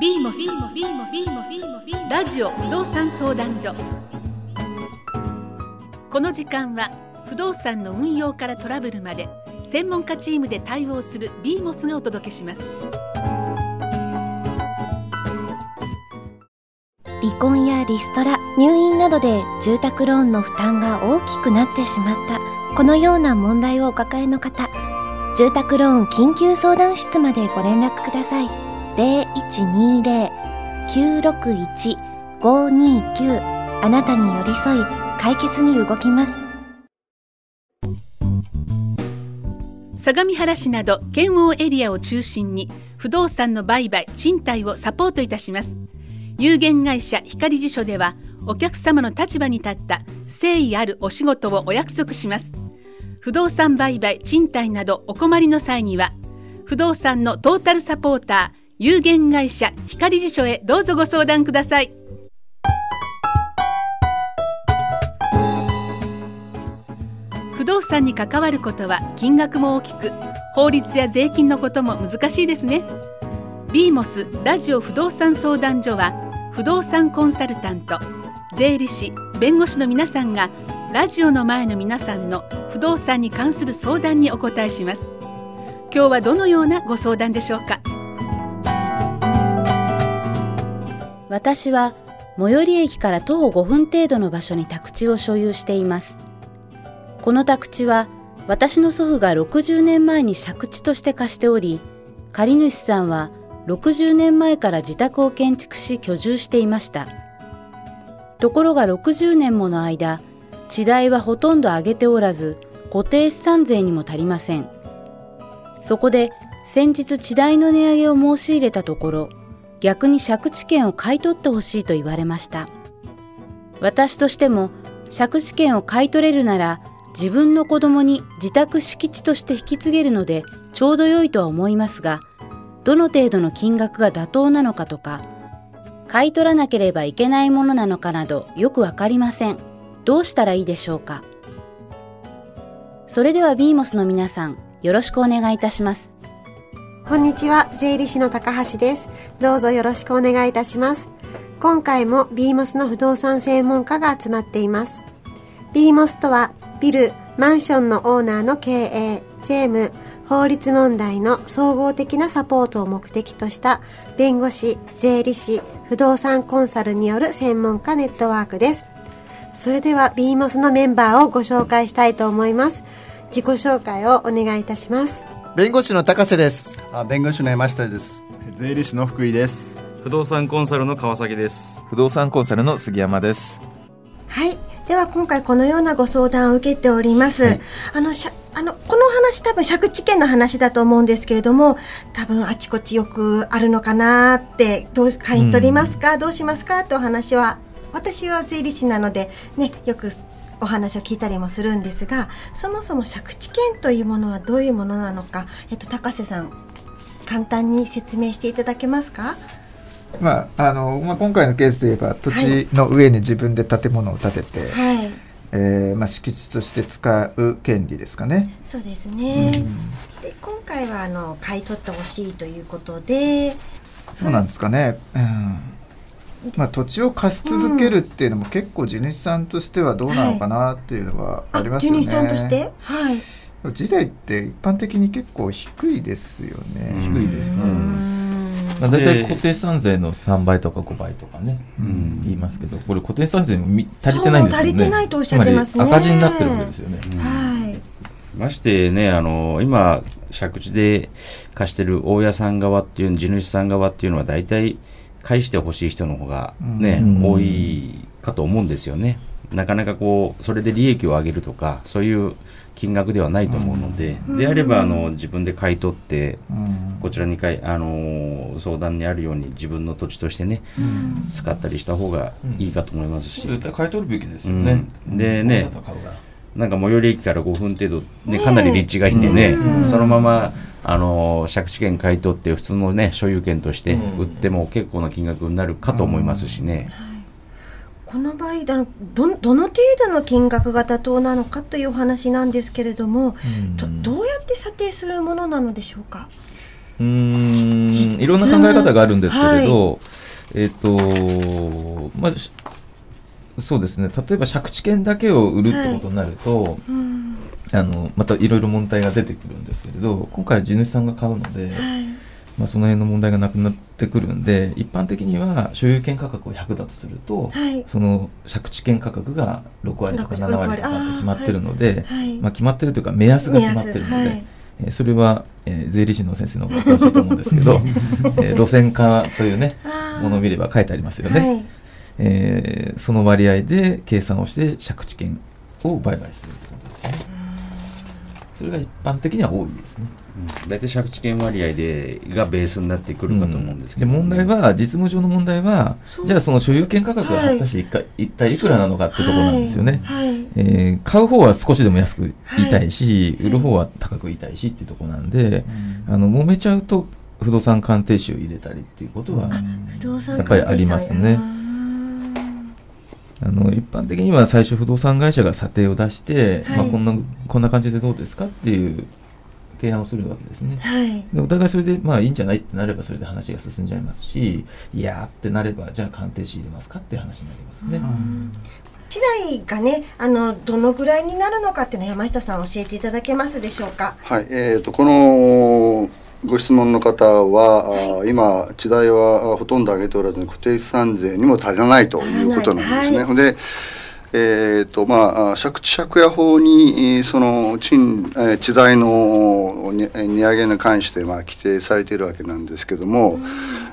ビーモスビーモスビーモスビーモスビーモスラジオ不動産相談所。この時間は不動産の運用からトラブルまで専門家チームで対応するビーモスがお届けします。離婚やリストラ入院などで住宅ローンの負担が大きくなってしまったこのような問題をお抱えの方住宅ローン緊急相談室までご連絡ください。0120-961-529あなたに寄り添い解決に動きます。相模原市など県央エリアを中心に不動産の売買賃貸をサポートいたします。有限会社光辞書ではお客様の立場に立った誠意あるお仕事をお約束します。不動産売買賃貸などお困りの際には不動産のトータルサポーター有限会社光辞書へどうぞご相談ください。不動産に関わることは金額も大きく法律や税金のことも難しいですね。ビーモスラジオ不動産相談所は不動産コンサルタント税理士弁護士の皆さんがラジオの前の皆さんの不動産に関する相談にお答えします。今日はどのようなご相談でしょうか？私は最寄り駅から徒歩5分程度の場所に宅地を所有しています。この宅地は私の祖父が60年前に借地として貸しており借主さんは60年前から自宅を建築し居住していました。ところが60年もの間地代はほとんど上げておらず固定資産税にも足りません。そこで先日地代の値上げを申し入れたところ逆に借地権を買い取ってほしいと言われました。私としても借地権を買い取れるなら自分の子供に自宅敷地として引き継げるのでちょうど良いとは思いますがどの程度の金額が妥当なのかとか買い取らなければいけないものなのかなどよくわかりません。どうしたらいいでしょうか。それではビーモスの皆さんよろしくお願いいたします。こんにちは、税理士の高橋です。どうぞよろしくお願いいたします。今回もビーモスの不動産専門家が集まっています。ビーモスとは、ビル、マンションのオーナーの経営、政務、法律問題の総合的なサポートを目的とした弁護士、税理士、不動産コンサルによる専門家ネットワークです。それではビーモスのメンバーをご紹介したいと思います。自己紹介をお願いいたします。弁護士の高瀬です。あ弁護士の山下です。税理士の福井です。不動産コンサルの川崎です。不動産コンサルの杉山です。はい。では今回このようなご相談を受けております。はい。あの、しゃあの、この話多分借地権の話だと思うんですけれども、多分あちこちよくあるのかなって、どう、買い取りますか、どうしますか？ってお話は、私は税理士なので、ね、よくお話を聞いたりもするんですが、そもそも借地権というものはどういうものなのか、えっと、高瀬さん、簡単に説明していただけますか？まああのまあ、今回のケースで言えば土地の上に自分で建物を建てて、はい。えーまあ、敷地として使う権利ですかね。そうですね。で今回はあの買い取ってほしいということで、そうなんですかね、うんまあ、土地を貸し続けるっていうのも結構地主さんとしてはどうなのかなっていうのはありますよね。ジュニさんとして、はい。時代って一般的に結構低いですよね。低いですね、うんまあ、大体固定資産税の3倍とか5倍とかね、うん言いますけどこれ固定資産税もみ足りてないんですよね足りてないとおっしゃってますねつまり赤字になってるわけですよね、はい。ましてねあの今借地で貸してる大家さん側っていう地主さん側っていうのは大体返してほしい人の方がね、うん。多いかと思うんですよね。なかなかこうそれで利益を上げるとかそういう金額ではないと思うので、であればあの自分で買い取ってうん。こちらにかい、あのー相談にあるように自分の土地としてね、使ったりした方がいいかと思いますし、絶対買い取るべきですよね、うん。でねなんか最寄り駅から5分程度、ね、かなり立地がいいんでね、そのまま、あのー借地権買い取って普通のね所有権として売っても結構な金額になるかと思いますしね、この場合あのどどの程度の金額が妥当なのかというお話なんですけれども、どどうやって査定するものなのでしょうか？うーん。いろんな考え方があるんですけれど、えっ、と、まあ、しそうですね、例えば借地権だけを売るってことになると、あのまたいろいろ問題が出てくるんですけれど、今回は地主さんが買うので、まあ、その辺の問題がなくなってくるんで、一般的には所有権価格を100だとすると、はい。その借地権価格が6割とか7割とかって決まってるので、はい。はい。まあ、決まってるというか目安が決まってるので、えーそれは、えー税理士の先生の方が詳しいと思うんですけど、えー路線価というねものを見れば書いてありますよね、はい。えーその割合で計算をして借地権を売買するとそれが一般的には多いですね。大体借地権割合でがベースになってくるかと思うんですけど、で問題は実務上の問題はじゃあその所有権価格がはい果たして一回一体いくらなのかってところなんですよね、はい。はい。えー買う方は少しでも安く言いたいし、売る方は高く言いたいしっていうところなんで、あの揉めちゃうと不動産鑑定士を入れたりっていうことは、やっぱりありますねあの一般的には最初不動産会社が査定を出して、はい。まあ、こんなこんな感じでどうですかっていう提案をするわけですね。はい。でお互いそれでまあいいんじゃないってなればそれで話が進んじゃいますしいやーってなればじゃあ鑑定士入れますかっていう話になりますね。次第がねあのどのぐらいになるのかっていうのは山下さん教えていただけますでしょうか？はい、えー、とこのご質問の方は、あー今、地代はあほとんど上げておらずに固定資産税にも足りないということなんですね。足でえーとまあ、借地借家法にえーその賃、えー地代のに値上げに関して、まあ、規定されているわけなんですけども、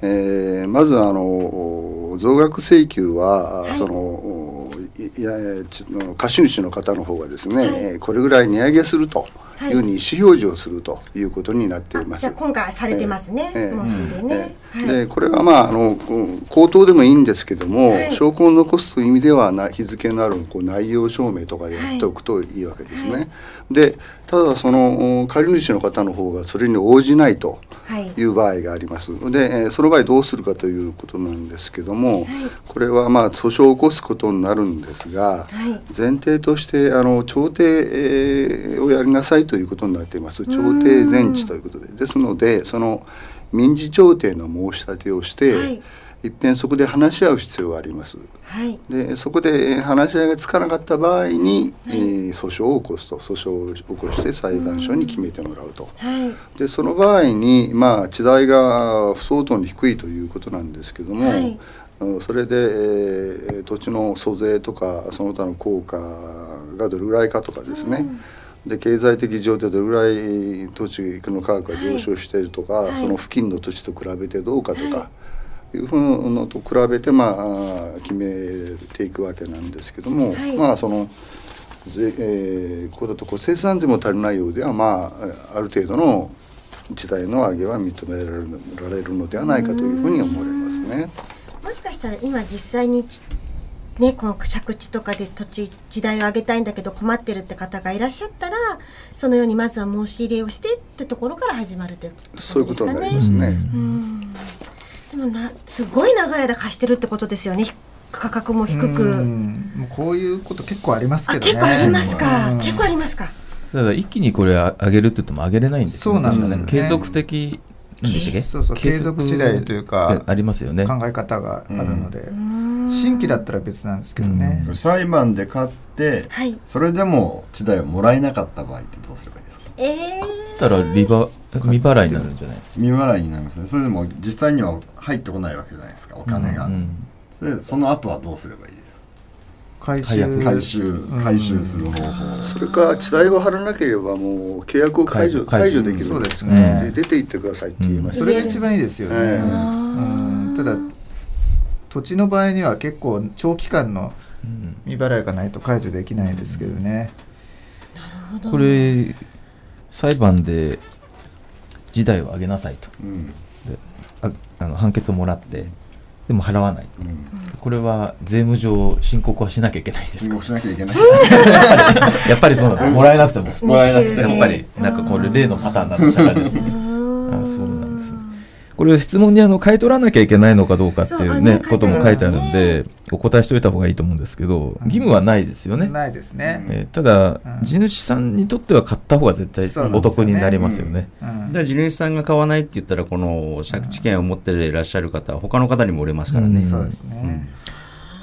えーまずあの増額請求は、そのいやち貸主の方の方がですね、えーこれぐらい値上げするとい。うふうに意思表示をするということになっています。じゃあ今回されてますね、ええ。申し入れね、はい。でこれはまああのうん口頭でもいいんですけども、はい。証拠を残すという意味ではな日付のあるこう内容証明とかでやっておくといいわけですね。でただその借り主の方の方がそれに応じないとはい。いう場合があります。で、えーその場合どうするかということなんですけども、これはまあ訴訟を起こすことになるんですが、はい。前提としてあの調停えーをやりなさいということになっています。調停前置ということで、ですのでその民事調停の申し立てをして、はい一遍そこで話し合う必要があります。はい。でそこでえー話し合いがつかなかった場合に、えー訴訟を起こすと訴訟を起こして裁判所に決めてもらうと。はい。でその場合に、まあ、地代が不相当に低いということなんですけども、はい。うんそれで、えー土地の租税とかその他の効果がどれぐらいかとかですね、で経済的状況でどれぐらい土地の価格が上昇しているとか、はい。その付近の土地と比べてどうかとか。いうふうのと比べて、まあ、決めていくわけなんですけども、はいまあそのぜえーこうだとこう生産でも足りないようではまあある程度の地代の上げは認められるられるのではないかというふうに思われますね。もしかしたら今実際にちね、この借地とかで土地時代を上げたいんだけど困ってるって方がいらっしゃったらそのようにまずは申し入れをしてってところから始まるってことですかね。そういうことになりますね。うんでもなすごい長い間貸してるってことですよね。価格も低く。うん。もうこういうこと結構ありますあけどね。結構ありますか、うん。結構ありますか。ただ一気にこれあ上げるって言っても上げれないんですよ。そうなんですよね。継続的なんでしたっけ？そうそう継続地代というかでありますよね。考え方があるので、新規だったら別なんですけどね、裁判で勝って、はい。それでも地代をもらえなかった場合ってどうすればいいですか？ええたらリバ未払いになるんじゃないですか？未払いになりますね。それでも実際には入ってこないわけじゃないですか。お金が、うんそれその後はどうすればいいです？回収。回収。回収する方法、それか地代を払わなければもう契約を解除解除。解除できるそうですね。で出て行ってくださいって言います、それが一番いいですよね、ええうん。ただ土地の場合には結構長期間のうん。未払いがないと解除できないですけどね、これ裁判で時代を上げなさいと。うん。でああの判決をもらってでも払わない。うん。これは税務上申告はしなきゃいけないんですか？申告しなきゃいけない。やっぱりそうなんだ。もらえなくても。もらえなくてもやっぱりなんかこれ例のパターンになってた感じですね。あそうなん。ですねこれ質問にあの買い取らなきゃいけないのかどうかっていうねことも書いてあるんでお答えしておいた方がいいと思うんですけど義務はないですよね。ないですね。えーただ、地主さんにとっては買った方が絶対お得になりますよね。うんで地主さんが買わないって言ったらこの借地権を持っていらっしゃる方は他の方にも売れますからね、うんそうですね。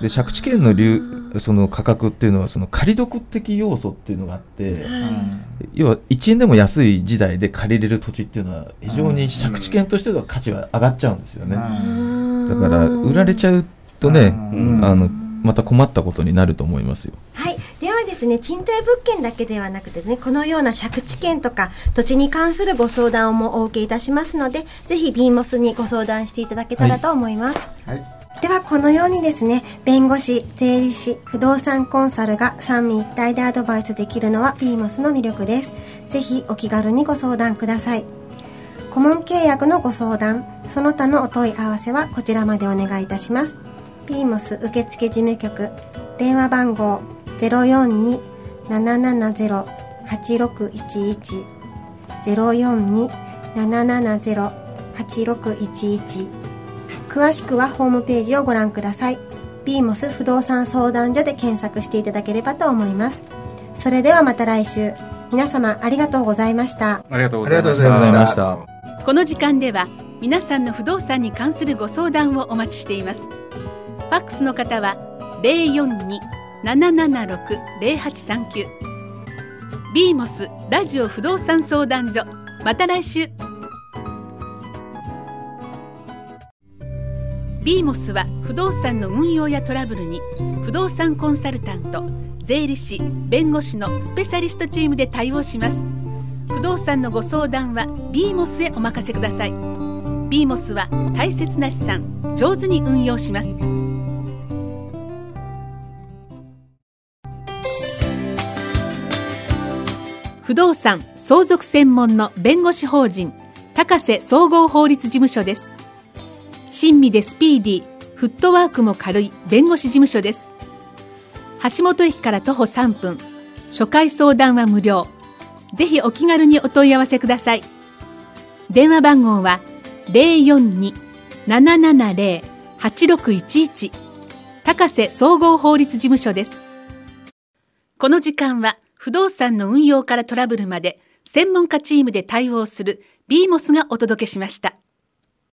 で借地権の流その価格っていうのはその借り得的要素っていうのがあって、要は1円でも安い時代で借りれる土地っていうのは非常に借地権としての価値は上がっちゃうんですよね。だから売られちゃうとね、うんあのまた困ったことになると思いますよ。はい。ではですね、賃貸物件だけではなくてね、このような借地権とか土地に関するご相談もお受けいたしますので、ぜひ BMOS にご相談していただけたらと思います。はい。ではこのようにですね、弁護士、税理士、不動産コンサルが三位一体でアドバイスできるのは BMOS の魅力です。ぜひお気軽にご相談ください。顧問契約のご相談、その他のお問い合わせはこちらまでお願いいたします。BMOS 受付事務局、電話番号042-770-8611 042-770-8611詳しくはホームページをご覧ください。BMOS 不動産相談所で検索していただければと思います。それではまた来週。皆様ありがとうございました。ありがとうございました。この時間では皆さんの不動産に関するご相談をお待ちしていますファックスの方は042-776-0839ビーモスラジオ不動産相談所また来週ビーモスは不動産の運用やトラブルに不動産コンサルタント税理士弁護士のスペシャリストチームで対応します。不動産のご相談はビーモスへお任せください。ビーモスは大切な資産上手に運用します。不動産相続専門の弁護士法人高瀬総合法律事務所です。親身でスピーディーフットワークも軽い弁護士事務所です。橋本駅から徒歩3分初回相談は無料。ぜひお気軽にお問い合わせください。電話番号は042-770-8611高瀬総合法律事務所です。この時間は不動産の運用からトラブルまで専門家チームで対応する BMOS がお届けしました。